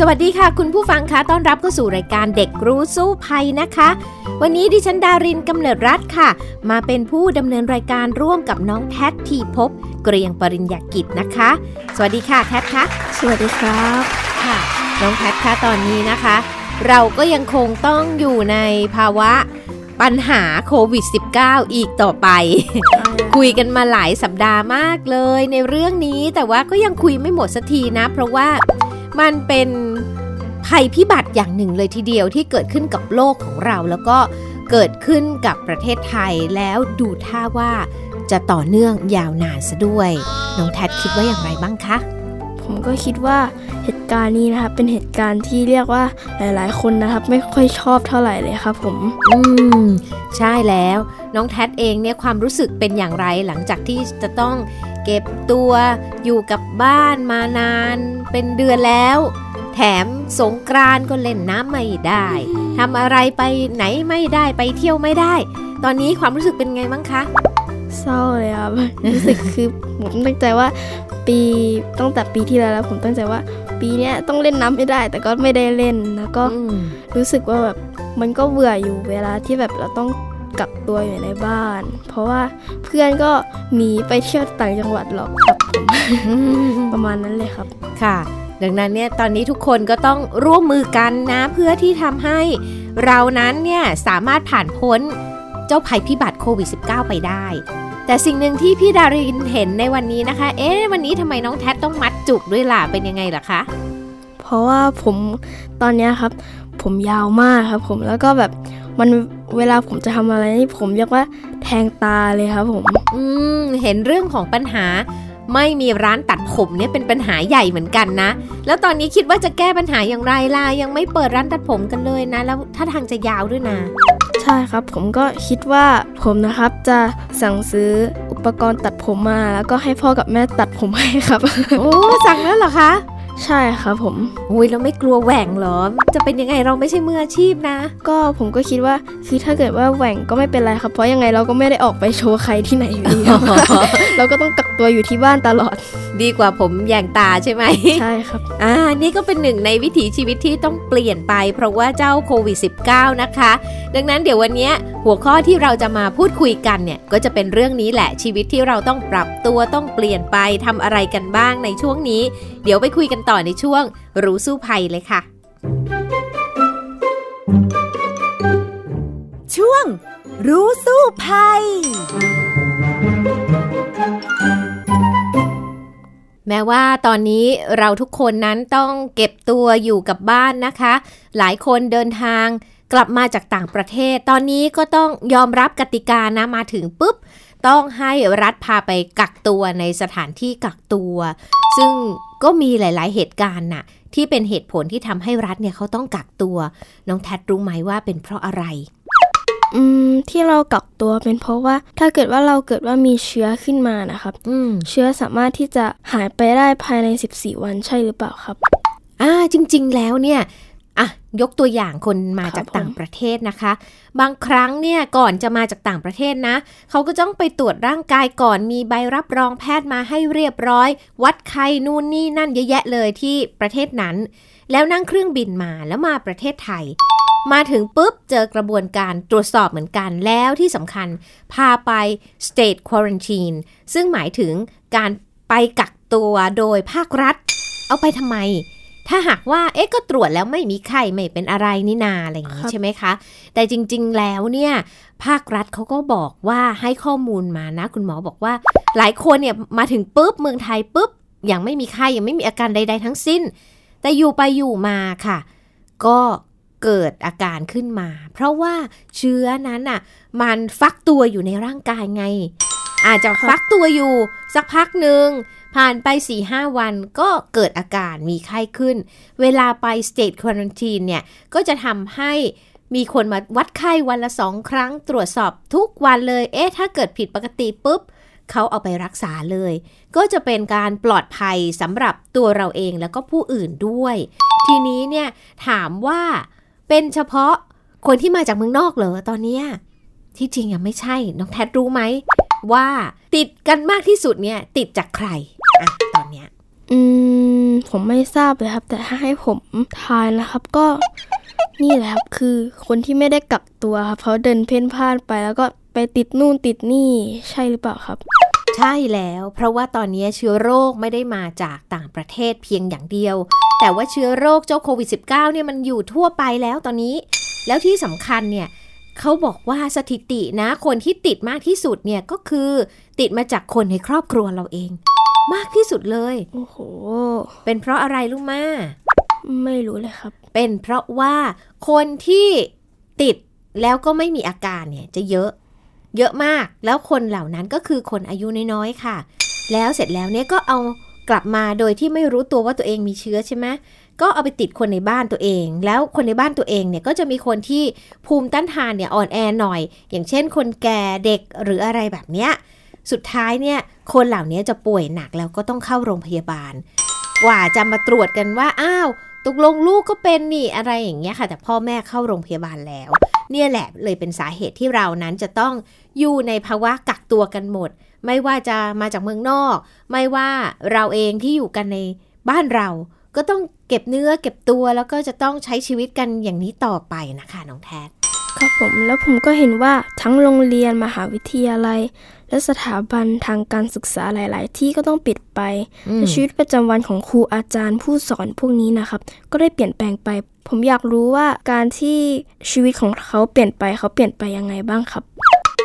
สวัสดีค่ะ คุณผู้ฟังคะต้อนรับเข้าสู่รายการเด็กรู้สู้ภัยนะคะ วันนี้ดิฉันดารินกำเนิดรัฐค่ะ มาเป็นผู้ดำเนินรายการร่วมกับน้องแท็ทีพบ เกรียงปริญญากิจนะคะ สวัสดีค่ะแท็คะสวัสดีครับค่ะ น้องแท็คะตอนนี้นะคะ เราก็ยังคงต้องอยู่ในภาวะปัญหาโควิด -19 อีกต่อไป คุยกันมาหลายสัปดาห์มากเลยในเรื่องนี้แต่ว่าก็ยังคุยไม่หมดสักทีนะ เพราะว่า มันเป็นภัยพิบัติอย่างหนึ่งเลยทีเดียวที่เกิดขึ้นกับโลกของเรา แล้วก็เกิดขึ้นกับประเทศไทยแล้วดูท่าว่าจะต่อเนื่องยาวนานซะด้วย น้องแทดคิดว่าอย่างไรบ้างคะผมก็คิดว่าเหตุการณ์นี้นะครับเป็นเหตุการณ์ที่เรียกว่าหลาย ๆ คนนะครับ ไม่ค่อยชอบเท่าไหร่เลยครับผม อืม ใช่แล้ว น้องแทดเองเนี่ยความรู้สึกเป็นอย่างไรหลังจากที่จะต้อง เก็บตัวอยู่กับบ้านมานานเป็นเดือนแล้ว แถมสงกรานก็เล่นน้ำไม่ได้ทำอะไรไปไหนไม่ได้ไปเที่ยวไม่ได้ ตอนนี้ความรู้สึกเป็นไงบ้างคะเศร้าเลยครับรู้สึกคือผมตั้งใจว่า ปีตั้งแต่ปีที่แล้วแล้วผมตั้งใจว่า ปีนี้ต้องเล่นน้ำไม่ได้ แต่ก็ไม่ได้เล่นแล้วก็รู้สึกว่าแบบมันก็เบื่ออยู่เวลาที่แบบเราต้อง กักตัวอยู่ในบ้าน เพราะว่าเพื่อนก็หนีไปเที่ยวต่างจังหวัดหรอกครับประมาณนั้นเลยครับค่ะ ดังนั้นเนี่ยตอนนี้ทุกคนก็ต้องร่วมมือกันนะเพื่อที่ทำให้เรานั้นเนี่ยสามารถผ่านพ้นเจ้าภัยพิบัติโควิด -19 ไปได้ แต่สิ่งหนึ่งที่พี่ดารินเห็นในวันนี้นะคะ เอ๊ะวันนี้ทำไมน้องแท็ต้องมัดจุกด้วยล่ะเป็นยังไงล่ะคะเพราะว่าผมตอนนี้ครับ ผมยาวมากครับ ผมแล้วก็แบบ มันเวลาผมจะทำอะไรนี่ผมเรียกว่าแทงตาเลยครับผม อืมเห็นเรื่องของปัญหา ไม่มีร้านตัดผมเนี่ยเป็นปัญหาใหญ่เหมือนกันนะ แล้วตอนนี้คิดว่าจะแก้ปัญหาอย่างไรล่ะยังไม่เปิดร้านตัดผมกันเลยนะ แล้วถ้าทางจะยาวด้วยนะใช่ครับ ผมก็คิดว่าผมนะครับจะสั่งซื้ออุปกรณ์ตัดผมมา แล้วก็ให้พ่อกับแม่ตัดผมให้ครับ โอ้สั่งแล้วเหรอคะ ใช่ครับผมอุ้ยเราไม่กลัวแหว่งหรอ จะเป็นยังไงเราไม่ใช่มืออาชีพนะ ก็ผมก็คิดว่าคือถ้าเกิดว่าแหว่งก็ไม่เป็นไรครับ เพราะยังไงเราก็ไม่ได้ออกไปโชว์ใครที่ไหนอยู่ดีเราก็ต้องกัก ตัวอยู่ที่บ้านตลอด ดีกว่าผมแยงตาใช่ไหมใช่ครับ อ่า นี่ก็เป็นหนึ่งในวิถีชีวิตที่ต้องเปลี่ยนไป เพราะว่าเจ้าโควิด -19 นะคะ ดังนั้นเดี๋ยววันนี้หัวข้อที่เราจะมาพูดคุยกันเนี่ย ก็จะเป็นเรื่องนี้แหละชีวิตที่เราต้องปรับตัวต้องเปลี่ยนไปทำอะไรกันบ้างในช่วงนี้ เดี๋ยวไปคุยกันต่อในช่วง รู้สู้ภัยเลยค่ะ ช่วง รู้สู้ภัย แม้ว่าตอนนี้เราทุกคนนั้นต้องเก็บตัวอยู่กับบ้านนะคะ หลายคนเดินทางกลับมาจากต่างประเทศ ตอนนี้ก็ต้องยอมรับกติกานะมาถึงปุ๊บ ต้องให้รัฐพาไปกักตัวในสถานที่กักตัว ซึ่งก็มีหลาย ๆ เหตุการณ์น่ะที่เป็นเหตุผลที่ทำให้รัฐเนี่ยเขาต้องกักตัว น้องแทดรู้ไหมว่าเป็นเพราะอะไร อืมที่เรากักตัวเป็นเพราะว่า ถ้าเกิดว่าเราเกิดว่ามีเชื้อขึ้นมานะครับเชื้อสามารถที่จะหายไปได้ภายใน 14 วันใช่หรือเปล่าครับ อ่าจริง ๆ แล้วเนี่ยอะยกตัวอย่างคนมาจากต่างประเทศนะคะ บางครั้งเนี่ยก่อนจะมาจากต่างประเทศนะเขาก็ต้องไปตรวจร่างกายก่อนมีใบรับรองแพทย์มาให้เรียบร้อย วัดไข้นู่นนี่นั่นเยอะแยะเลยที่ประเทศนั้น แล้วนั่งเครื่องบินมาแล้วมาประเทศไทย มาถึงปุ๊บเจอกระบวนการตรวจสอบเหมือนกันแล้วที่สำคัญพาไป state quarantine ซึ่งหมายถึงการไปกักตัวโดยภาครัฐ เอาไปทำไม ถ้าหากว่าเอ๊ะก็ตรวจแล้วไม่มีไข้ไม่เป็นอะไรนี่นาอะไรอย่างนี้ใช่ไหมคะ แต่จริง ๆ แล้วเนี่ยภาครัฐเขาก็บอกว่าให้ข้อมูลมานะ คุณหมอบอกว่า หลายคนเนี่ยมาถึงปุ๊บเมืองไทยปุ๊บยังไม่มีไข้ยังไม่มีอาการใด ๆ ทั้งสิ้น แต่อยู่ไปอยู่มาค่ะ ก็ เกิดอาการขึ้นมา เพราะว่าเชื้อนั้นอะ มันฟักตัวอยู่ในร่างกายไง อาจจะฟักตัวอยู่ สักพักหนึ่งผ่านไป4าวันก็เกิดอาการมีไข้ขึ้น เวลาไป state quarantine เนี่ย ก็จะทำให้มีคนมาวัดไข้วันละสองครั้ง ตรวจสอบทุกวันเลย เอ๊ะ ถ้าเกิดผิดปกติปุ๊บเขาเอาไปรักษาเลย ก็จะเป็นการปลอดภัยสำหรับตัวเราเองแล้วก็ผู้อื่นด้วย ทีนี้เนี่ยถามว่า เป็นเฉพาะคนที่มาจากเมืองนอกเหรอตอนนี้ที่จริงอะไม่ใช่ น้องแทดรู้ไหม ว่าติดกันมากที่สุดเนี่ย ติดจากใครอะตอนเนี้ย อืม ผมไม่ทราบเลยครับ แต่ถ้าให้ผมทายนะครับก็นี่แหละครับคือคนที่ไม่ได้กักตัวครับเขาเดินเพ่นพ่านไปแล้วก็ไปติดนู่นติดนี่ใช่หรือเปล่าครับ ใช่แล้ว เพราะว่าตอนนี้เชื้อโรคไม่ได้มาจากต่างประเทศเพียงอย่างเดียว แต่ว่าเชื้อโรคเจ้าโควิด -19 เนี่ยมันอยู่ทั่วไปแล้วตอนนี้ แล้วที่สำคัญเนี่ยเขาบอกว่าสถิตินะคนที่ติดมากที่สุดเนี่ยก็คือติดมาจากคนในครอบครัวเราเอง มากที่สุดเลย โอ้โห เป็นเพราะอะไรรู้มาไม่รู้เลยครับ เป็นเพราะว่าคนที่ติดแล้วก็ไม่มีอาการเนี่ยจะเยอะ เยอะมาก แล้วคนเหล่านั้นก็คือคนอายุน้อยๆค่ะ แล้วเสร็จแล้วเนี่ยก็เอากลับมาโดยที่ไม่รู้ตัวว่าตัวเองมีเชื้อใช่ไหมก็เอาไปติดคนในบ้านตัวเอง แล้วคนในบ้านตัวเองเนี่ยก็จะมีคนที่ภูมิต้านทานเนี่ยอ่อนแอหน่อย อย่างเช่น คนแก่เด็กหรืออะไรแบบเนี้ยสุดท้ายเนี่ยคนเหล่านี้จะป่วยหนักแล้วก็ต้องเข้าโรงพยาบาล กว่าจะมาตรวจกันว่าอ้าวตกลงลูกก็เป็นนี่อะไรอย่างเงี้ยค่ะ แต่พ่อแม่เข้าโรงพยาบาลแล้ว เนี่ยแหละเลยเป็นสาเหตุที่เรานั้นจะต้องอยู่ในภาวะกักตัวกันหมด ไม่ว่าจะมาจากเมืองนอก ไม่ว่าเราเองที่อยู่กันในบ้านเรา ก็ต้องเก็บเนื้อเก็บตัวแล้วก็จะต้องใช้ชีวิตกันอย่างนี้ต่อไปนะคะน้องแทน ครับผมแล้วผมก็เห็นว่าทั้งโรงเรียนมหาวิทยาลัย และสถาบันทางการศึกษาหลาย ๆ ที่ก็ต้องปิดไปอืมและชีวิตประจำวันของครูอาจารย์ผู้สอนพวกนี้นะครับ ก็ได้เปลี่ยนแปลงไป ผมอยากรู้ว่าการที่ชีวิตของเขาเปลี่ยนไปเขาเปลี่ยนไปยังไงบ้างครับ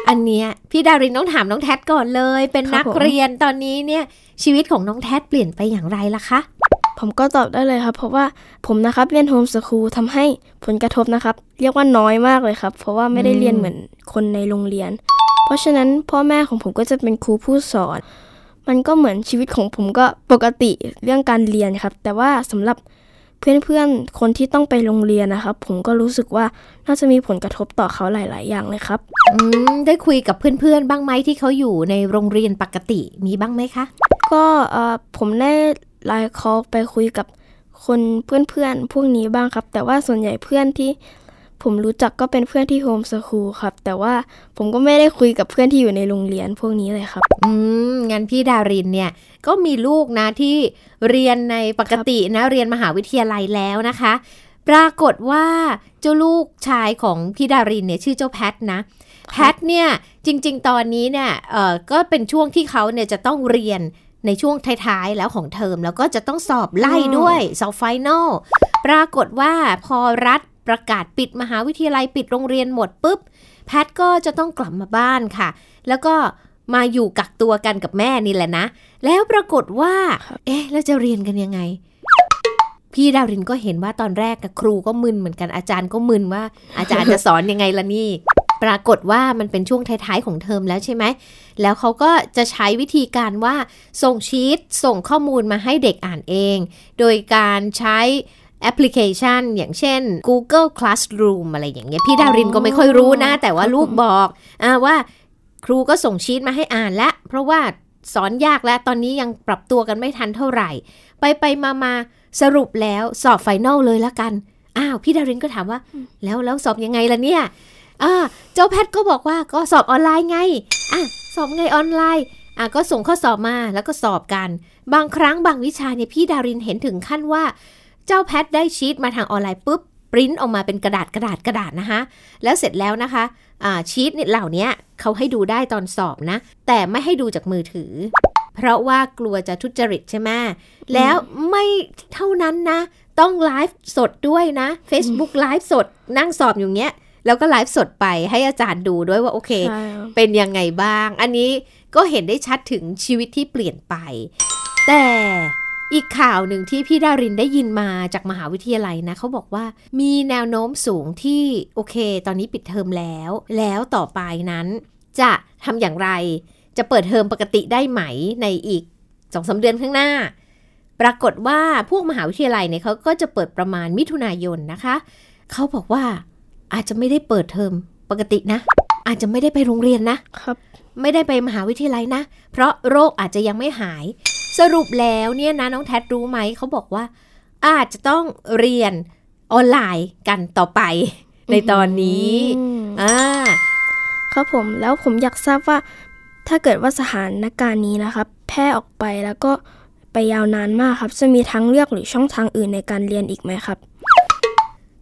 อันเนี้ยพี่ดารินต้องถามน้องแทดก่อนเลย เป็นครับนักผมเรียนตอนนี้เนี่ยชีวิตของน้องแทดเปลี่ยนไปอย่างไรล่ะคะ ผมก็ตอบได้เลยครับเพราะว่าผมนะครับเรียนโฮมสคูลทำให้ผลกระทบนะครับ เรียกว่าน้อยมากเลยครับ เพราะว่าไม่ได้อืมเรียนเหมือนคนในโรงเรียน เพราะฉะนั้นพ่อแม่ของผมก็จะเป็นครูผู้สอน มันก็เหมือนชีวิตของผมก็ปกติเรื่องการเรียนครับ แต่ว่าสำหรับเพื่อนๆ คนที่ต้องไปโรงเรียนนะครับ ผมก็รู้สึกว่าน่าจะมีผลกระทบต่อเขาหลาย ๆ อย่างเลยครับ อืม ได้คุยกับเพื่อนๆ บ้างไหมที่เขาอยู่ในโรงเรียนปกติ มีบ้างไหมคะ ก็เอ่อผมได้ ไลน์คอลไปคุยกับคนเพื่อนๆพวกนี้บ้างครับ แต่ว่าส่วนใหญ่เพื่อนที่ผมรู้จักก็เป็นเพื่อนที่โฮมสคูลครับ แต่ว่าผมก็ไม่ได้คุยกับเพื่อนที่อยู่ในโรงเรียนพวกนี้เลยครับ อืมงั้นพี่ดารินเนี่ยก็มีลูกนะที่เรียนในปกตินะเรียนมหาวิทยาลัยแล้วนะคะ ปรากฏว่าเจ้าลูกชายของพี่ดารินเนี่ยชื่อเจ้าแพทนะแพทเนี่ยจริง ๆ ตอนนี้เนี่ยเออก็เป็นช่วงที่เขาเนี่ยจะต้องเรียน ในช่วงท้ายๆ แล้วของเทอม แล้วก็จะต้องสอบไล่ด้วยสอบ final ปรากฏว่าพอรัฐประกาศปิดมหาวิทยาลัยปิดโรงเรียนหมดปุ๊บ แพทก็จะต้องกลับมาบ้านค่ะ แล้วก็มาอยู่กักตัวกันกับแม่นี่แหละนะ แล้วปรากฏว่า เอ๊ะ แล้วจะเรียนกันยังไง พี่ดาวรินก็เห็นว่าตอนแรกกับครูก็มึนเหมือนกันอาจารย์ก็มึนว่า อาจารย์จะสอนยังไงล่ะนี่ ปรากฏว่ามันเป็นช่วงท้ายๆของเทอมแล้วใช่ไหม แล้วเขาก็จะใช้วิธีการว่าส่งชีตส่งข้อมูลมาให้เด็กอ่านเอง โดยการใช้แอปพลิเคชัน อย่างเช่น Google Classroom อะไรอย่างเงี้ยพี่ดาวรินก็ไม่ค่อยรู้นะ แต่ว่าลูกบอกอาว่าครูก็ส่งชีตมาให้อ่านแล้วเพราะว่าสอนยากแล้วตอนนี้ยังปรับตัวกันไม่ทันเท่าไหร่ ไปไปมามาสรุปแล้วสอบ final เลยละกัน อ้าว พี่ดารินก็ถามว่า แล้วแล้วสอบยังไงล่ะเนี่ย อ่าเจ้าแพทก็บอกว่าก็สอบออนไลน์ไงอะสอบไงออนไลน์อะก็ส่งข้อสอบมาแล้วก็สอบกัน บางครั้งบางวิชาเนี่ยพี่ดารินเห็นถึงขั้นว่า เจ้าแพทได้ชีตมาทางออนไลน์ปุ๊บปริ้นออกมาเป็นกระดาษกระดาษกระดาษนะคะ แล้วเสร็จแล้วนะคะอ่าชีตเนี่ยเหล่านี้เขาให้ดูได้ตอนสอบนะ แต่ไม่ให้ดูจากมือถือ เพราะว่ากลัวจะทุจริตใช่ไหมแล้วไม่เท่านั้นนะ ต้องไลฟ์สดด้วยนะ Facebook ไลฟ์สดนั่งสอบอยู่เงี้ย แล้วก็ไลฟ์สดไปให้อาจารย์ดูด้วยว่าโอเคใช่ครับเป็นยังไงบ้าง อันนี้ก็เห็นได้ชัดถึงชีวิตที่เปลี่ยนไป แต่อีกข่าวหนึ่งที่พี่ดารินได้ยินมาจากมหาวิทยาลัยนะเขาบอกว่ามีแนวโน้มสูงที่โอเค ตอนนี้ปิดเทอมแล้ว แล้วต่อไปนั้น จะทำอย่างไร จะเปิดเทอมปกติได้ไหมในอีกสองสาเดือนข้างหน้า ปรากฏว่าพวกมหาวิทยาลัยเนี่ยเขาก็จะเปิดประมาณมิถุนายนนะคะ เขาบอกว่า อาจจะไม่ได้เปิดเทอมปกตินะ อาจจะไม่ได้ไปโรงเรียนนะครับ ไม่ได้ไปมหาวิทยาลัยนะ เพราะโรคอาจจะยังไม่หาย สรุปแล้วเนี่ยนะน้องแท็รู้ไหมเขาบอกว่า อาจจะต้องเรียนออนไลน์กันต่อไป ในตอนนี้อ่าครับผมแล้วผมอยากทราบว่า ถ้าเกิดว่าสถานการณ์นี้นะครับ แพร่ออกไปแล้วก็ไปยาวนานมากครับ จะมีทางเลือกหรือช่องทางอื่นในการเรียนอีกไหมครับ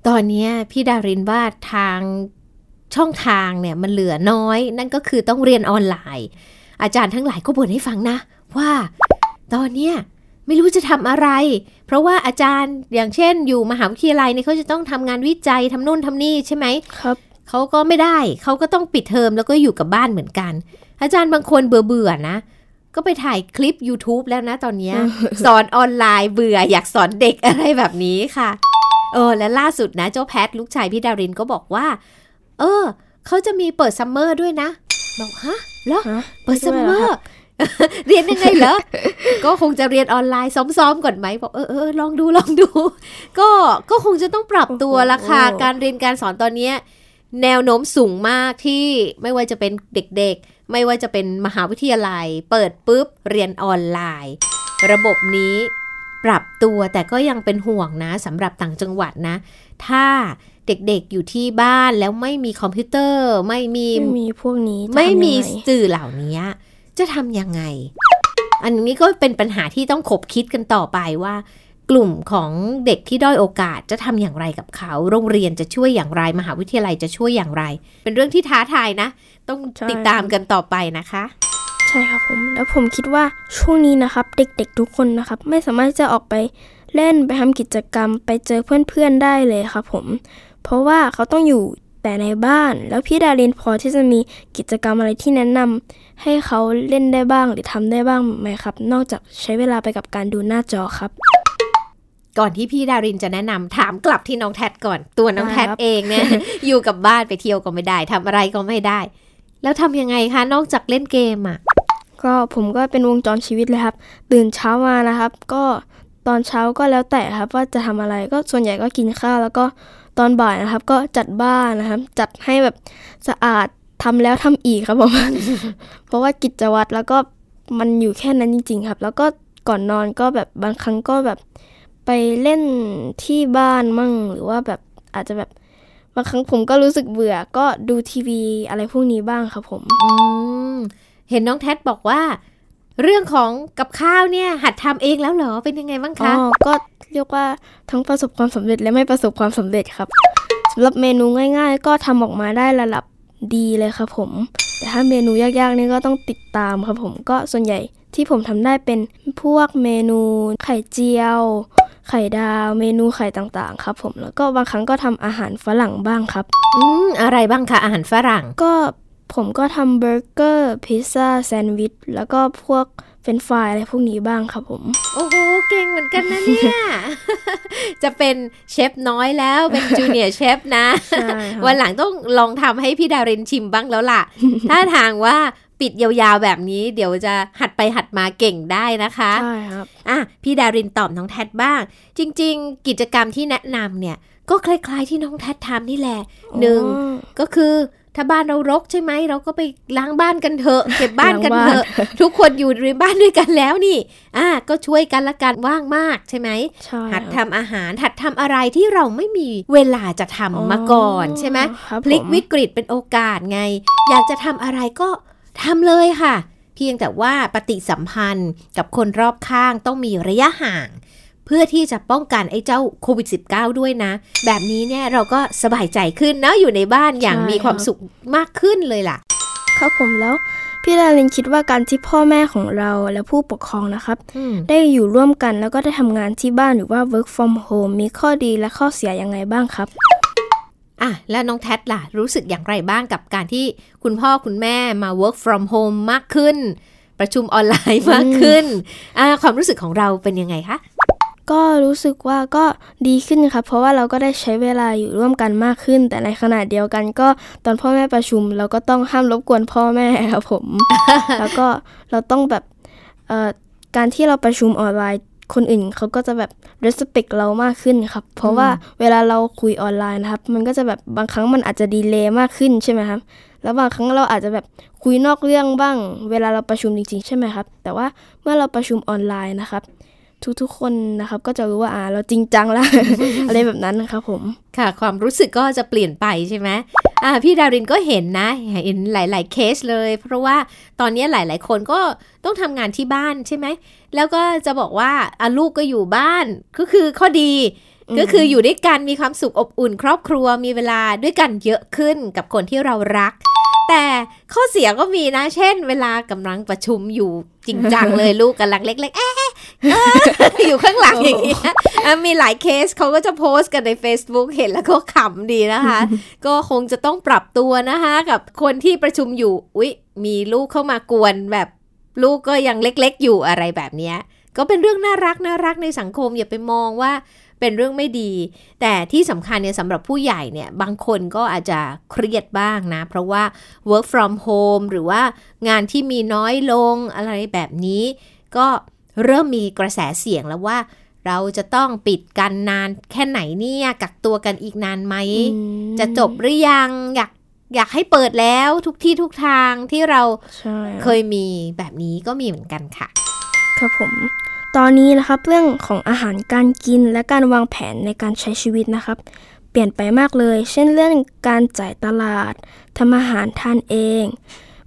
ตอนนี้พี่ดารินว่าทางช่องทางเนี่ยมันเหลือน้อย นั่นก็คือต้องเรียนออนไลน์ อาจารย์ทั้งหลายก็บ่นให้ฟังนะ ว่า ตอนเนี้ยไม่รู้จะทำอะไร เพราะว่าอาจารย์อย่างเช่น อยู่มหาวิทยาลัยเนี่ยเขาจะต้องทำงานวิจัยทำนู่นทำนี่ใช่ไหมครับเขาก็ไม่ได้เขาก็ต้องปิดเทอมแล้วก็อยู่กับบ้านเหมือนกัน อาจารย์บางคนเบื่อเบื่อนะ ก็ไปถ่ายคลิป YouTube แล้วนะตอนนี้สอนออนไลน์เบื่ออยากสอนเด็กอะไรแบบนี้ค่ะ เออ และล่าสุดนะ เจ้าแพทลูกชายพี่ดารินก็บอกว่า เออ เขาจะมีเปิดซัมเมอร์ด้วยนะบอกฮะเหรอเปิดซัมเมอร์เรียนยังไงเหรอ ก็คงจะเรียนออนไลน์ซ้อมๆก่อนไหมบอกเออเออลองดูลองดู ก็ก็คงจะต้องปรับตัวละค่ะการเรียนการสอนตอนนี้ แนวโน้มสูงมากที่ไม่ว่าจะเป็นเด็กๆ ไม่ว่าจะเป็นมหาวิทยาลัย เปิดปุ๊บเรียนออนไลน์ ระบบนี้ ปรับตัวแต่ก็ยังเป็นห่วงนะสำหรับต่างจังหวัดนะ ถ้าเด็กๆอยู่ที่บ้านแล้วไม่มีคอมพิวเตอร์ ไม่มีไม่มีพวกนี้ไม่มีสื่อเหล่านี้จะทำยังไง อันนี้ก็เป็นปัญหาที่ต้องขบคิดกันต่อไปว่า กลุ่มของเด็กที่ด้อยโอกาสจะทำอย่างไรกับเขา โรงเรียนจะช่วยอย่างไรมหาวิทยาลัยจะช่วยอย่างไร เป็นเรื่องที่ท้าทายนะ ต้องติดตามกันต่อไปนะคะ ใช่ครับผมแล้วผมคิดว่าช่วงนี้นะครับ เด็กๆทุกคนนะครับ ไม่สามารถจะออกไปเล่นไปทำกิจกรรม ไปเจอเพื่อนๆได้เลยครับผม เพราะว่าเขาต้องอยู่แต่ในบ้านแล้วพี่ดารินพอที่จะมีกิจกรรมอะไรที่แนะนำให้เขาเล่นได้บ้างหรือทำได้บ้างไหมครับ นอกจากใช้เวลาไปกับการดูหน้าจอครับ ก่อนที่พี่ดารินจะแนะนำถามกลับที่น้องแทดก่อนตัวน้องแทดเองเนี่ยอยู่กับบ้านไปเที่ยวก็ไม่ได้ทำอะไรก็ไม่ได้ แล้วทำยังไงคะ นอกจากเล่นเกมอะ ก็ผมก็เป็นวงจรชีวิตเลยครับ ตื่นเช้ามานะครับ ก็ตอนเช้าก็แล้วแต่ครับ ว่าจะทำอะไรก็ส่วนใหญ่ก็กินข้าวแล้วก็ตอนบ่ายนะครับ ก็จัดบ้านนะครับ จัดให้แบบสะอาดทำแล้วทำอีกครับผมเพราะว่ากิจวัตรแล้วก็มันอยู่แค่นั้นจริง ๆ ครับ แล้วก็ก่อนนอนก็แบบบางครั้งก็แบบไปเล่นที่บ้านมั่ง หรือว่าแบบอาจจะแบบ บางครั้งผมก็รู้สึกเบื่อก็ดูทีวีอะไรพวกนี้บ้างครับผม อืมเห็นน้องแท็บอกว่า เรื่องของกับข้าวเนี่ย หัดทำเองแล้วเหรอเป็นยังไงบ้างคะอ๋อก็เรียกว่าทั้งประสบความสำเร็จและไม่ประสบความสำเร็จครับสำหรับเมนูง่าย ๆ ก็ทำออกมาได้ระดับดีเลยครับผม แต่ถ้าเมนูยากๆนี่ก็ต้องติดตามครับผมก็ส่วนใหญ่ที่ผมทำได้เป็นพวกเมนูไข่เจียว ไข่ดาวเมนูไข่ต่างๆ ครับ ผมแล้วก็บางครั้งก็ทำอาหารฝรั่งบ้างครับ อืมอะไรบ้างคะอาหารฝรั่งก็ผมก็ทำเบอร์เกอร์พิซซ่าแซนด์วิชแล้วก็พวกเฟรนช์ฟรายส์อะไรพวกนี้บ้างครับผม โอ้โห เก่งเหมือนกันนะเนี่ย จะเป็นเชฟน้อยแล้วเป็น junior chef นะ วันหลังต้องลองทำให้พี่ดารินชิมบ้างแล้วล่ะ ท่าทางว่า ปิดยาวๆแบบนี้เดี๋ยวจะหัดไปหัดมาเก่งได้นะคะใช่ครับอะพี่ดารินตอบน้องแทดบ้าง จริง ๆ กิจกรรมที่แนะนำเนี่ย ก็คล้ายๆที่น้องแทดทำนี่แหละหนึ่งก็คือถ้าบ้านเรารกใช่ไหมเราก็ไปล้างบ้านกันเถอะเก็บบ้านกันเถอะทุกคนอยู่ในบ้านด้วยกันแล้วนี่ อ่า ก็ช่วยกันละกันว่างมากใช่ไหมหัดทำอาหารหัดทำอะไรที่เราไม่มีเวลาจะทำมาก่อนใช่ไหมพลิกวิกฤตเป็นโอกาสไง อยากจะทำอะไรก็ ทำเลยค่ะ เพียงแต่ว่าปฏิสัมพันธ์กับคนรอบข้างต้องมีระยะห่าง เพื่อที่จะป้องกันไอ้เจ้าโควิด -19 ด้วยนะ แบบนี้เนี่ยเราก็สบายใจขึ้นนะอยู่ในบ้านอย่างมีความสุขมากขึ้นเลยล่ะ ครับผมแล้วพี่ดารินคิดว่าการที่พ่อแม่ของเราและผู้ปกครองนะครับ ได้อยู่ร่วมกันแล้วก็ได้ทำงานที่บ้านหรือว่า work from home มีข้อดีและข้อเสียยังไงบ้างครับ อะแล้วน้องแท็ล่ะ รู้สึกอย่างไรบ้างกับการที่คุณพ่อคุณแม่มา work from home มากขึ้น ประชุมออนไลน์มากขึ้นอ่าความรู้สึกของเราเป็นยังไงคะก็รู้สึกว่าก็ดีขึ้นครับ เพราะว่าเราก็ได้ใช้เวลาอยู่ร่วมกันมากขึ้น แต่ในขณะเดียวกันก็ตอนพ่อแม่ประชุม เราก็ต้องห้ามรบกวนพ่อแม่ครับผม แล้วก็เราต้องแบบการที่เราประชุมออนไลน์ คนอื่นเขาก็จะแบบ respect เรามากขึ้นครับ เพราะว่าเวลาเราคุยออนไลน์นะครับ มันก็จะแบบบางครั้งมันอาจจะดีเลย์มากขึ้นใช่ไหมครับ แล้วบางครั้งเราอาจจะแบบคุยนอกเรื่องบ้าง เวลาเราประชุมจริงๆ ใช่ไหมครับ แต่ว่าเมื่อเราประชุมออนไลน์นะครับ ทุกๆคนนะครับ ก็จะรู้ว่าอ่าเราจริงจังแล้วอะไรแบบนั้นนะครับผมค่ะ ความรู้สึกก็จะเปลี่ยนไปใช่ไหมอ่าพี่ดารินก็เห็นนะ เห็นหลาย ๆ เคสเลย เพราะว่าตอนนี้หลาย ๆ คนก็ต้องทำงานที่บ้านใช่ไหม แล้วก็จะบอกว่าอาลูกก็อยู่บ้านก็คือข้อดีก็คืออยู่ด้วยกันมีความสุขอบอุ่นครอบครัวมีเวลาด้วยกันเยอะขึ้นกับคนที่เรารัก แต่ข้อเสียก็มีนะ เช่น เวลากำลังประชุมอยู่จริงจังเลยลูกกำลังเล็ก ๆ เอ๊ะอยู่ข้างหลังอย่างเงี้ยมีหลายเคสเขาก็จะโพสต์กันใน Facebook เห็นแล้วก็ขำดีนะคะ ก็คงจะต้องปรับตัวนะคะ กับคนที่ประชุมอยู่ อุ๊ย มีลูกเข้ามากวนแบบลูกก็ยังเล็ก ๆ อยู่อะไรแบบนี้ก็เป็นเรื่องน่ารักน่ารักในสังคมอย่าไปมองว่า เป็นเรื่องไม่ดี แต่ที่สำคัญเนี่ยสำหรับผู้ใหญ่เนี่ยบางคนก็อาจจะเครียดบ้างนะ เพราะว่า work from home หรือว่างานที่มีน้อยลงอะไรแบบนี้ ก็เริ่มมีกระแสเสียงแล้วว่าเราจะต้องปิดกันนานแค่ไหนเนี่ยกักตัวกันอีกนานไหมจะจบหรือยังอยากอยากให้เปิดแล้วทุกที่ทุกทางที่เราเคยมีแบบนี้ก็มีเหมือนกันค่ะ ครับผม ตอนนี้นะครับเรื่องของอาหารการกินและการวางแผนในการใช้ชีวิตนะครับ เปลี่ยนไปมากเลย เช่นเรื่องการจ่ายตลาดทำอาหารทานเอง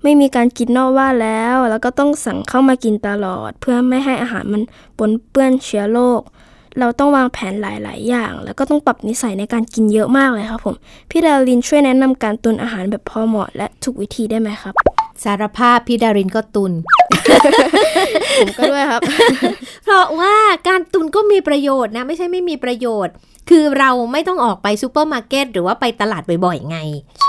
ไม่มีการกินนอกว่าแล้ว แล้วก็ต้องสั่งเข้ามากินตลอด เพื่อไม่ให้อาหารมันปนเปื้อนเชื้อโรคเราต้องวางแผนหลาย ๆ อย่าง แล้วก็ต้องปรับนิสัยในการกินเยอะมากเลยครับผมพี่ดารินช่วยแนะนำการตุนอาหารแบบพอเหมาะและถูกวิธีได้ไหมครับ สารภาพพี่ดารินก็ตุน ผมก็ด้วยครับ เพราะว่าการตุนก็มีประโยชน์นะ ไม่ใช่ไม่มีประโยชน์ คือเราไม่ต้องออกไปซูเปอร์มาร์เก็ตหรือว่าไปตลาดบ่อยๆไง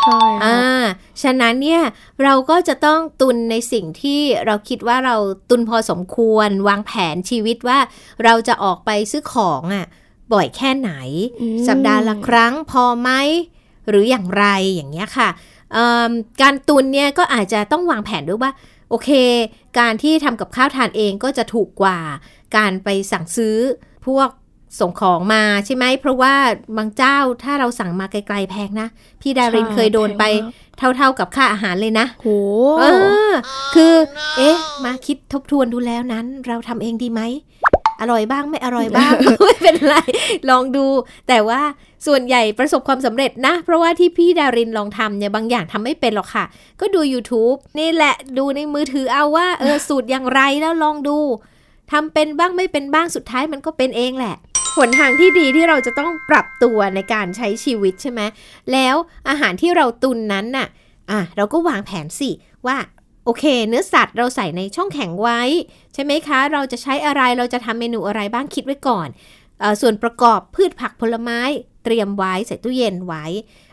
ใช่อ่าฉะนั้นเนี่ยเราก็จะต้องตุนในสิ่งที่เราคิดว่าเราตุนพอสมควร วางแผนชีวิตว่าเราจะออกไปซื้อของอะ่ะบ่อยแค่ไหน สัปดาห์ละครั้งพอไหมหรืออย่างไรอย่างเงี้ยค่ะการตุนเนี่ยก็อาจจะต้องวางแผนด้วยว่า โอเค การที่ทำกับข้าวทานเองก็จะถูกกว่าการไปสั่งซื้อพวกส่งของมาใช่ไหม เพราะว่าบางเจ้าถ้าเราสั่งมาไกลๆแพงนะ พี่ดารินเคยโดนไปเท่าๆกับค่าอาหารเลยนะโหเออ คือ เอ๊ะ มาคิดทบทวนดูแล้วนั้น เราทำเองดีไหม อร่อยบ้างไม่อร่อยบ้างไม่เป็นไร ลองดู แต่ว่าส่วนใหญ่ประสบความสำเร็จนะ เพราะว่าที่พี่ดารินลองทำเนี่ยบางอย่างทำไม่เป็นหรอกค่ะ ก็ดู YouTube นี่แหละดูในมือถือเอาว่าเออสูตรอย่างไรแล้วลองดูทำเป็นบ้างไม่เป็นบ้างสุดท้ายมันก็เป็นเองแหละหนทางที่ดีที่เราจะต้องปรับตัวในการใช้ชีวิตใช่ไหมแล้วอาหารที่เราตุนนั้นน่ะอะเราก็วางแผนสิว่า โอเค เนื้อสัตว์เราใส่ในช่องแข็งไว้ ใช่ไหมคะ เราจะใช้อะไรเราจะทำเมนูอะไรบ้างคิดไว้ก่อนอส่วนประกอบพืชผักผลไม้เตรียมไว้ใส่ตู้เย็นไว้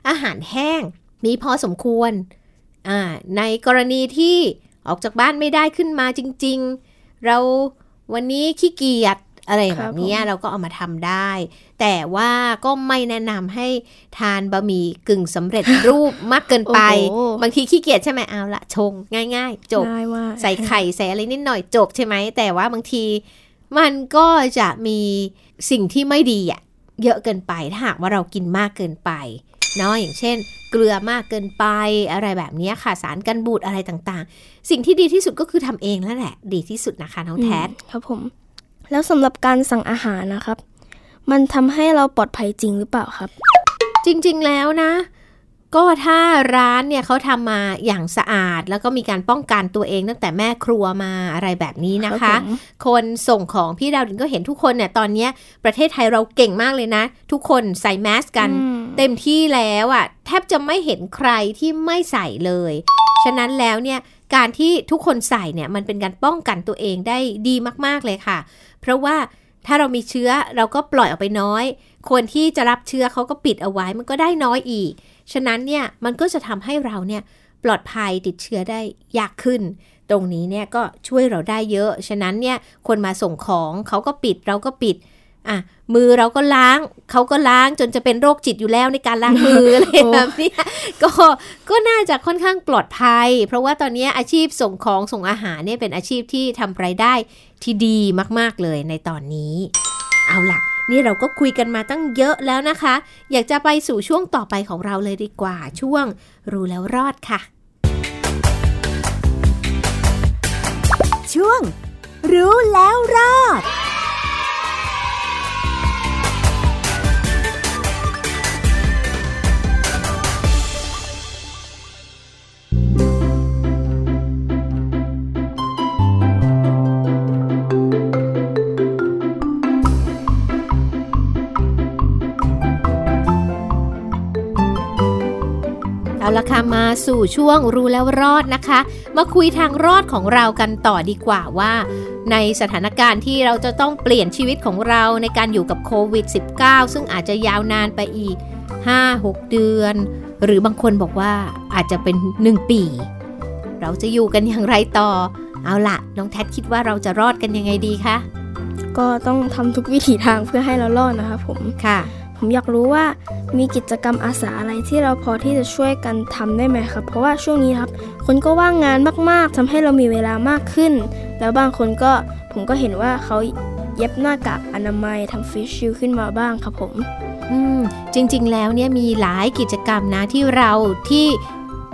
อาหารแห้งมีพอสมควร ในกรณีที่ออกจากบ้านไม่ได้ขึ้นมาจริง ๆ เราวันนี้ขี้เกียจ อะไรแบบนี้เราก็เอามาทำได้ แต่ว่าก็ไม่แนะนำให้ทานบะหมี่กึ่งสำเร็จรูปมากเกินไป บางทีขี้เกียจใช่ไหมเอาละชง ง่าย ๆ จบ ใส่ไข่ใส่อะไรนิดหน่อยจบใช่ไหม แต่ว่าบางทีมันก็จะมีสิ่งที่ไม่ดีอะเยอะเกินไปถ้าหากว่าเรากินมากเกินไปเนาะอย่างเช่น เกลือมากเกินไปอะไรแบบนี้ค่ะสารกันบูดอะไรต่างๆ สิ่งที่ดีที่สุดก็คือทำเองแล้วแหละ ดีที่สุดนะคะน้องแท็ครับผม แล้วสำหรับการสั่งอาหารนะครับ มันทำให้เราปลอดภัยจริงหรือเปล่าครับ จริงๆแล้วนะ ก็ถ้าร้านเนี่ยเขาทำมาอย่างสะอาด แล้วก็มีการป้องกันตัวเองตั้งแต่แม่ครัวมาอะไรแบบนี้นะคะ คนส่งของพี่ดาวดินก็เห็นทุกคนเนี่ยตอนนี้ประเทศไทยเราเก่งมากเลยนะ ทุกคนใส่แมสกัน เต็มที่แล้วอะ่ะแทบจะไม่เห็นใครที่ไม่ใส่เลย ฉะนั้นแล้วเนี่ย การที่ทุกคนใส่เนี่ยมันเป็นการป้องกันตัวเองได้ดีมากๆเลยค่ะ เพราะว่าถ้าเรามีเชื้อเราก็ปล่อยออกไปน้อย คนที่จะรับเชื้อเขาก็ปิดเอาไว้มันก็ได้น้อยอีก ฉะนั้นเนี่ยมันก็จะทำให้เราเนี่ยปลอดภัยติดเชื้อได้ยากขึ้น ตรงนี้เนี่ยก็ช่วยเราได้เยอะ ฉะนั้นเนี่ยคนมาส่งของเขาก็ปิดเราก็ปิด อะมือเราก็ล้างเขาก็ล้างจนจะเป็นโรคจิตอยู่แล้วในการล้างมืออะไรแบบนี้ก็ก็น่าจะค่อนข้างปลอดภัย เพราะว่าตอนนี้อาชีพส่งของส่งอาหารเนี่ยเป็นอาชีพที่ทำรายได้ที่ดีมากๆเลยในตอนนี้ เอาล่ะ นี่เราก็คุยกันมาตั้งเยอะแล้วนะคะ อยากจะไปสู่ช่วงต่อไปของเราเลยดีกว่าช่วงรู้แล้วรอดค่ะ ช่วง รู้แล้วรอด ละค่ะมาสู่ช่วงรู้แล้วรอดนะคะ มาคุยทางรอดของเรากันต่อดีกว่าว่า ในสถานการณ์ที่เราจะต้องเปลี่ยนชีวิตของเราในการอยู่กับโควิด -19 ซึ่งอาจจะยาวนานไปอีก 5-6 เดือน หรือบางคนบอกว่าอาจจะเป็น 1 ปี เราจะอยู่กันอย่างไรต่อ เอาละน้องแท็คิดว่าเราจะรอดกันยังไงดีคะก็ต้องทำทุกวิถีทางเพื่อให้เรารอดนะคะผมค่ะ ผมอยากรู้ว่า มีกิจกรรมอาสาอะไรที่เราพอที่จะช่วยกันทำได้ไหมครับ เพราะว่าช่วงนี้ครับ คนก็ว่างงานมากๆทำให้เรามีเวลามากขึ้น แล้วบางคนก็ผมก็เห็นว่าเขาเย็บหน้ากากอนามัยทำฟิชชิลขึ้นมาบ้างครับผม อืม จริง ๆ แล้วเนี่ยมีหลายกิจกรรมนะที่เราที่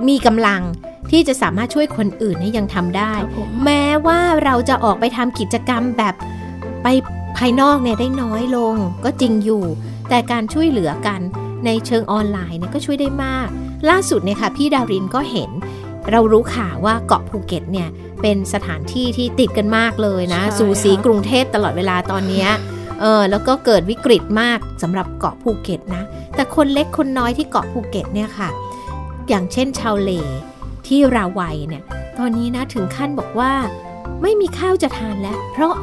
มีกำลังที่จะสามารถช่วยคนอื่นให้ยังทำได้ แม้ว่าเราจะออกไปทำกิจกรรมแบบไปภายนอกเนี่ยได้น้อยลงก็จริงอยู่ แต่การช่วยเหลือกัน ในเชิงออนไลน์เนี่ยก็ช่วยได้มาก ล่าสุดเนี่ยค่ะพี่ดารินก็เห็น เรารู้ข่าวว่าเกาะภูเก็ตเนี่ยเป็นสถานที่ที่ติดกันมากเลยนะ สูสีกรุงเทพตลอดเวลาตอนนี้เออแล้วก็เกิดวิกฤตมากสำหรับเกาะภูเก็ตนะ แต่คนเล็กคนน้อยที่เกาะภูเก็ตเนี่ยค่ะ อย่างเช่นชาวเลที่ราไวย์เนี่ย ตอนนี้นะถึงขั้นบอกว่า ไม่มีข้าวจะทานแล้ว เพราะ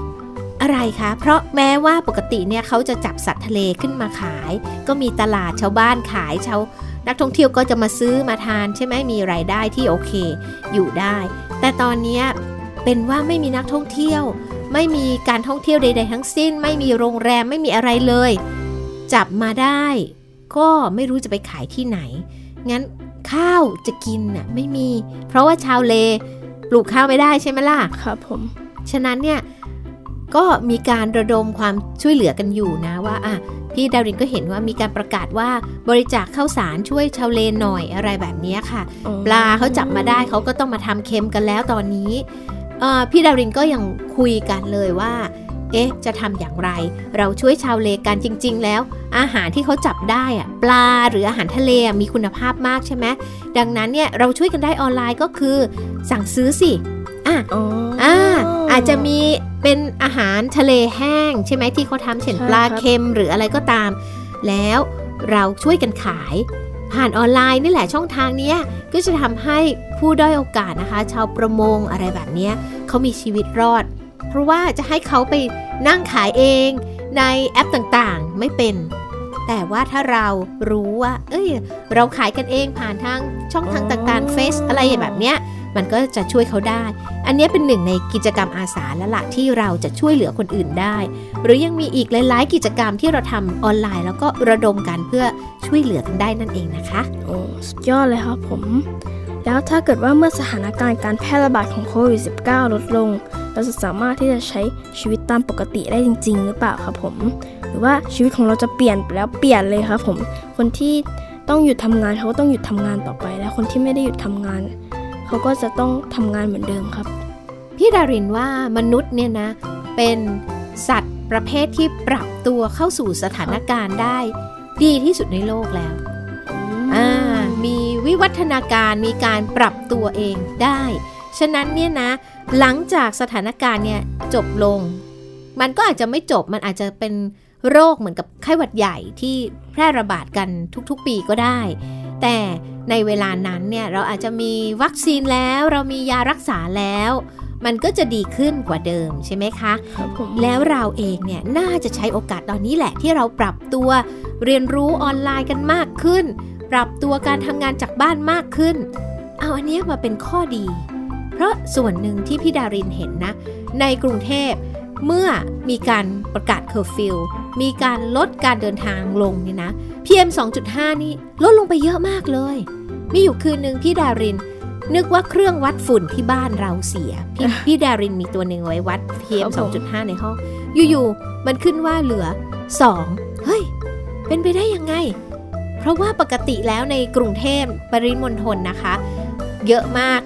อะไรคะ เพราะแม้ว่าปกติเนี่ยเขาจะจับสัตว์ทะเลขึ้นมาขาย ก็มีตลาดชาวบ้านขายชาวนักท่องเที่ยวก็จะมาซื้อมาทานใช่ไหมมีรายได้ที่โอเค อยู่ได้ แต่ตอนนี้เป็นว่าไม่มีนักท่องเที่ยว ไม่มีการท่องเที่ยวใด ๆ ทั้งสิ้น ไม่มีโรงแรมไม่มีอะไรเลย จับมาได้ ก็ไม่รู้จะไปขายที่ไหน งั้นข้าวจะกินน่ะไม่มี เพราะว่าชาวเลปลูกข้าวไม่ได้ใช่ไหมล่ะครับผม ฉะนั้นเนี่ย ก็มีการระดมความช่วยเหลือกันอยู่นะว่าอะพี่ดารินก็เห็นว่ามีการประกาศว่าบริจาคข้าวสารช่วยชาวเลนหน่อยอะไรแบบนี้ค่ะ ปลาเขาจับมาได้เขาก็ต้องมาทำเค็มกันแล้วตอนนี้พี่ดารินก็ยังคุยกันเลยว่า เอ๊ะ จะทำอย่างไร เราช่วยชาวเลกันจริง ๆ แล้ว อาหารที่เขาจับได้อะปลาหรืออาหารทะเลมีคุณภาพมากใช่ไหมดังนั้นเนี่ยเราช่วยกันได้ออนไลน์ก็คือ สั่งซื้อสิ อะอ่าอาจจะมีเป็นอาหารทะเลแห้ง ใช่ไหมที่เขาทำเช่นปลาเค็มหรืออะไรก็ตาม แล้วเราช่วยกันขาย ผ่านออนไลน์นี่แหละช่องทางนี้ก็จะทำให้ผู้ด้อยโอกาสนะคะ ชาวประมงอะไรแบบนี้เขามีชีวิตรอด เพราะว่าจะให้เขาไปนั่งขายเองในแอปต่างๆไม่เป็นแต่ว่าถ้าเรารู้ว่า เอ้ย เราขายกันเองผ่านทางช่องทางต่างๆ เฟซอะไรแบบเนี้ย มันก็จะช่วยเขาได้ อันนี้เป็นหนึ่งในกิจกรรมอาสาและละที่เราจะช่วยเหลือคนอื่นได้ หรือยังมีอีกหลาย ๆ กิจกรรมที่เราทำออนไลน์ แล้วก็ระดมกันเพื่อช่วยเหลือกันได้นั่นเองนะคะ โอ้สุดยอดเลยครับผม แล้วถ้าเกิดว่าเมื่อสถานการณ์การแพร่ระบาดของโควิด -19 ลดลง เราจะสามารถที่จะใช้ชีวิตตามปกติได้จริง ๆ หรือเปล่าครับผม หรือว่าชีวิตของเราจะเปลี่ยนแล้วเปลี่ยนเลยครับผม คนที่ต้องหยุดทำงานเขาก็ต้องหยุดทำงานต่อไป แล้วคนที่ไม่ได้หยุดทำงาน เขาก็จะต้องทำงานเหมือนเดิมครับ พี่ดารินว่ามนุษย์เนี่ยนะ เป็นสัตว์ประเภทที่ปรับตัวเข้าสู่สถานการณ์ได้ ดีที่สุดในโลกแล้วอ่ามีวิวัฒนาการมีการปรับตัวเองได้ ฉะนั้นเนี่ยนะ หลังจากสถานการณ์เนี่ยจบลง มันก็อาจจะไม่จบมันอาจจะเป็นโรคเหมือนกับไข้หวัดใหญ่ที่แพร่ระบาดกันทุกๆปีก็ได้ แต่ในเวลานั้นเนี่ยเราอาจจะมีวัคซีนแล้วเรามียารักษาแล้ว มันก็จะดีขึ้นกว่าเดิมใช่ไหมคะครับผมแล้วเราเองเนี่ยน่าจะใช้โอกาสตอนนี้แหละที่เราปรับตัว เรียนรู้ออนไลน์กันมากขึ้น ปรับตัวการทำงานจากบ้านมากขึ้น เอาอันนี้มาเป็นข้อดี เพราะส่วนหนึ่งที่พี่ดารินเห็นนะ ในกรุงเทพเมื่อมีการประกาศเคอร์ฟิว มีการลดการเดินทางลงนี่นะ PM 2.5 นี่ลดลงไปเยอะมากเลย มีอยู่คืนหนึ่งพี่ดาริน นึกว่าเครื่องวัดฝุ่นที่บ้านเราเสีย พี่พี่ดารินมีตัวหนึ่งไว้วัด PM 2.5 ในห้อง อยู่ๆ มันขึ้นว่าเหลือ 2 เฮ้ย เป็นไปได้ยังไง เพราะว่าปกติแล้วในกรุงเทพปริมณฑลนะคะ เยอะมาก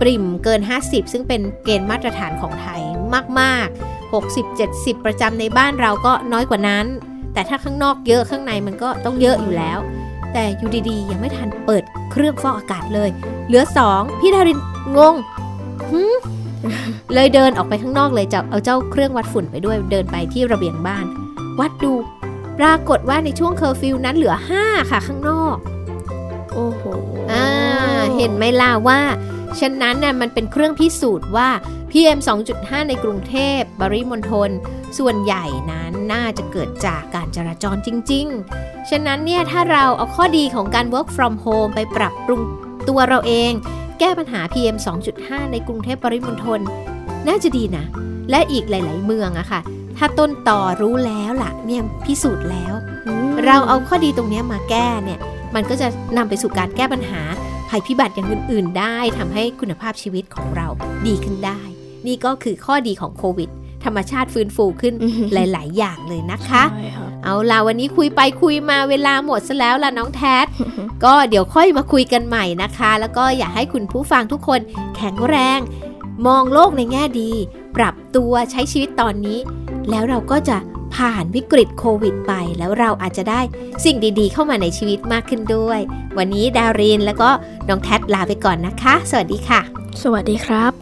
ปริ่มเกิน 50 ซึ่งเป็นเกณฑ์มาตรฐานของไทยมาก ๆ 60-70 ประจำในบ้านเราก็น้อยกว่านั้น แต่ถ้าข้างนอกเยอะข้างในมันก็ต้องเยอะอยู่แล้ว แต่อยู่ดีๆ ยังไม่ทันเปิดเครื่องฟอกอากาศเลย เหลือ 2 พี่ดารินงงหืมเลยเดินออกไปข้างนอกเลยจะเอาเจ้าเครื่องวัดฝุ่นไปด้วยเดินไปที่ระเบียงบ้าน วัดดูปรากฏว่าในช่วงเคอร์ฟิวนั้นเหลือ 5 ค่ะข้างนอก โอ้โหอ่าเห็นไหมล่ะว่า ฉะนั้นน่ะมันเป็นเครื่องพิสูจน์ว่า PM 2.5 ในกรุงเทพปริมณฑลส่วนใหญ่นั้นน่าจะเกิดจากการจราจรจริง ๆ ฉะนั้นเนี่ยถ้าเราเอาข้อดีของการ work from home ไปปรับปรุงตัวเราเอง แก้ปัญหา PM 2.5 ในกรุงเทพปริมณฑลน่าจะดีนะ และอีกหลาย ๆ เมืองอะค่ะ ถ้าต้นต่อรู้แล้วล่ะเนี่ยพิสูจน์แล้ว เราเอาข้อดีตรงนี้มาแก้เนี่ยมันก็จะนำไปสู่การแก้ปัญหาภัยพิบัติอย่างอื่น ๆ ได้ทำให้คุณภาพชีวิตของเราดีขึ้นได้ นี่ก็คือข้อดีของโควิด ธรรมชาติฟื้นฟูขึ้นหลาย ๆ อย่างเลยนะคะใช่ครับเอาล่ะวันนี้คุยไปคุยมาเวลาหมดซะแล้วล่ะน้องแทดก็เดี๋ยวค่อยมาคุยกันใหม่นะคะ แล้วก็อยากให้คุณผู้ฟังทุกคนแข็งแรง มองโลกในแง่ดี ปรับตัวใช้ชีวิตตอนนี้ แล้วเราก็จะผ่านวิกฤตโควิดไปแล้วเราอาจจะได้สิ่งดีๆ เข้ามาในชีวิตมากขึ้นด้วย วันนี้ดารินแล้วก็น้องแทดลาไปก่อนนะคะ สวัสดีค่ะ สวัสดีครับ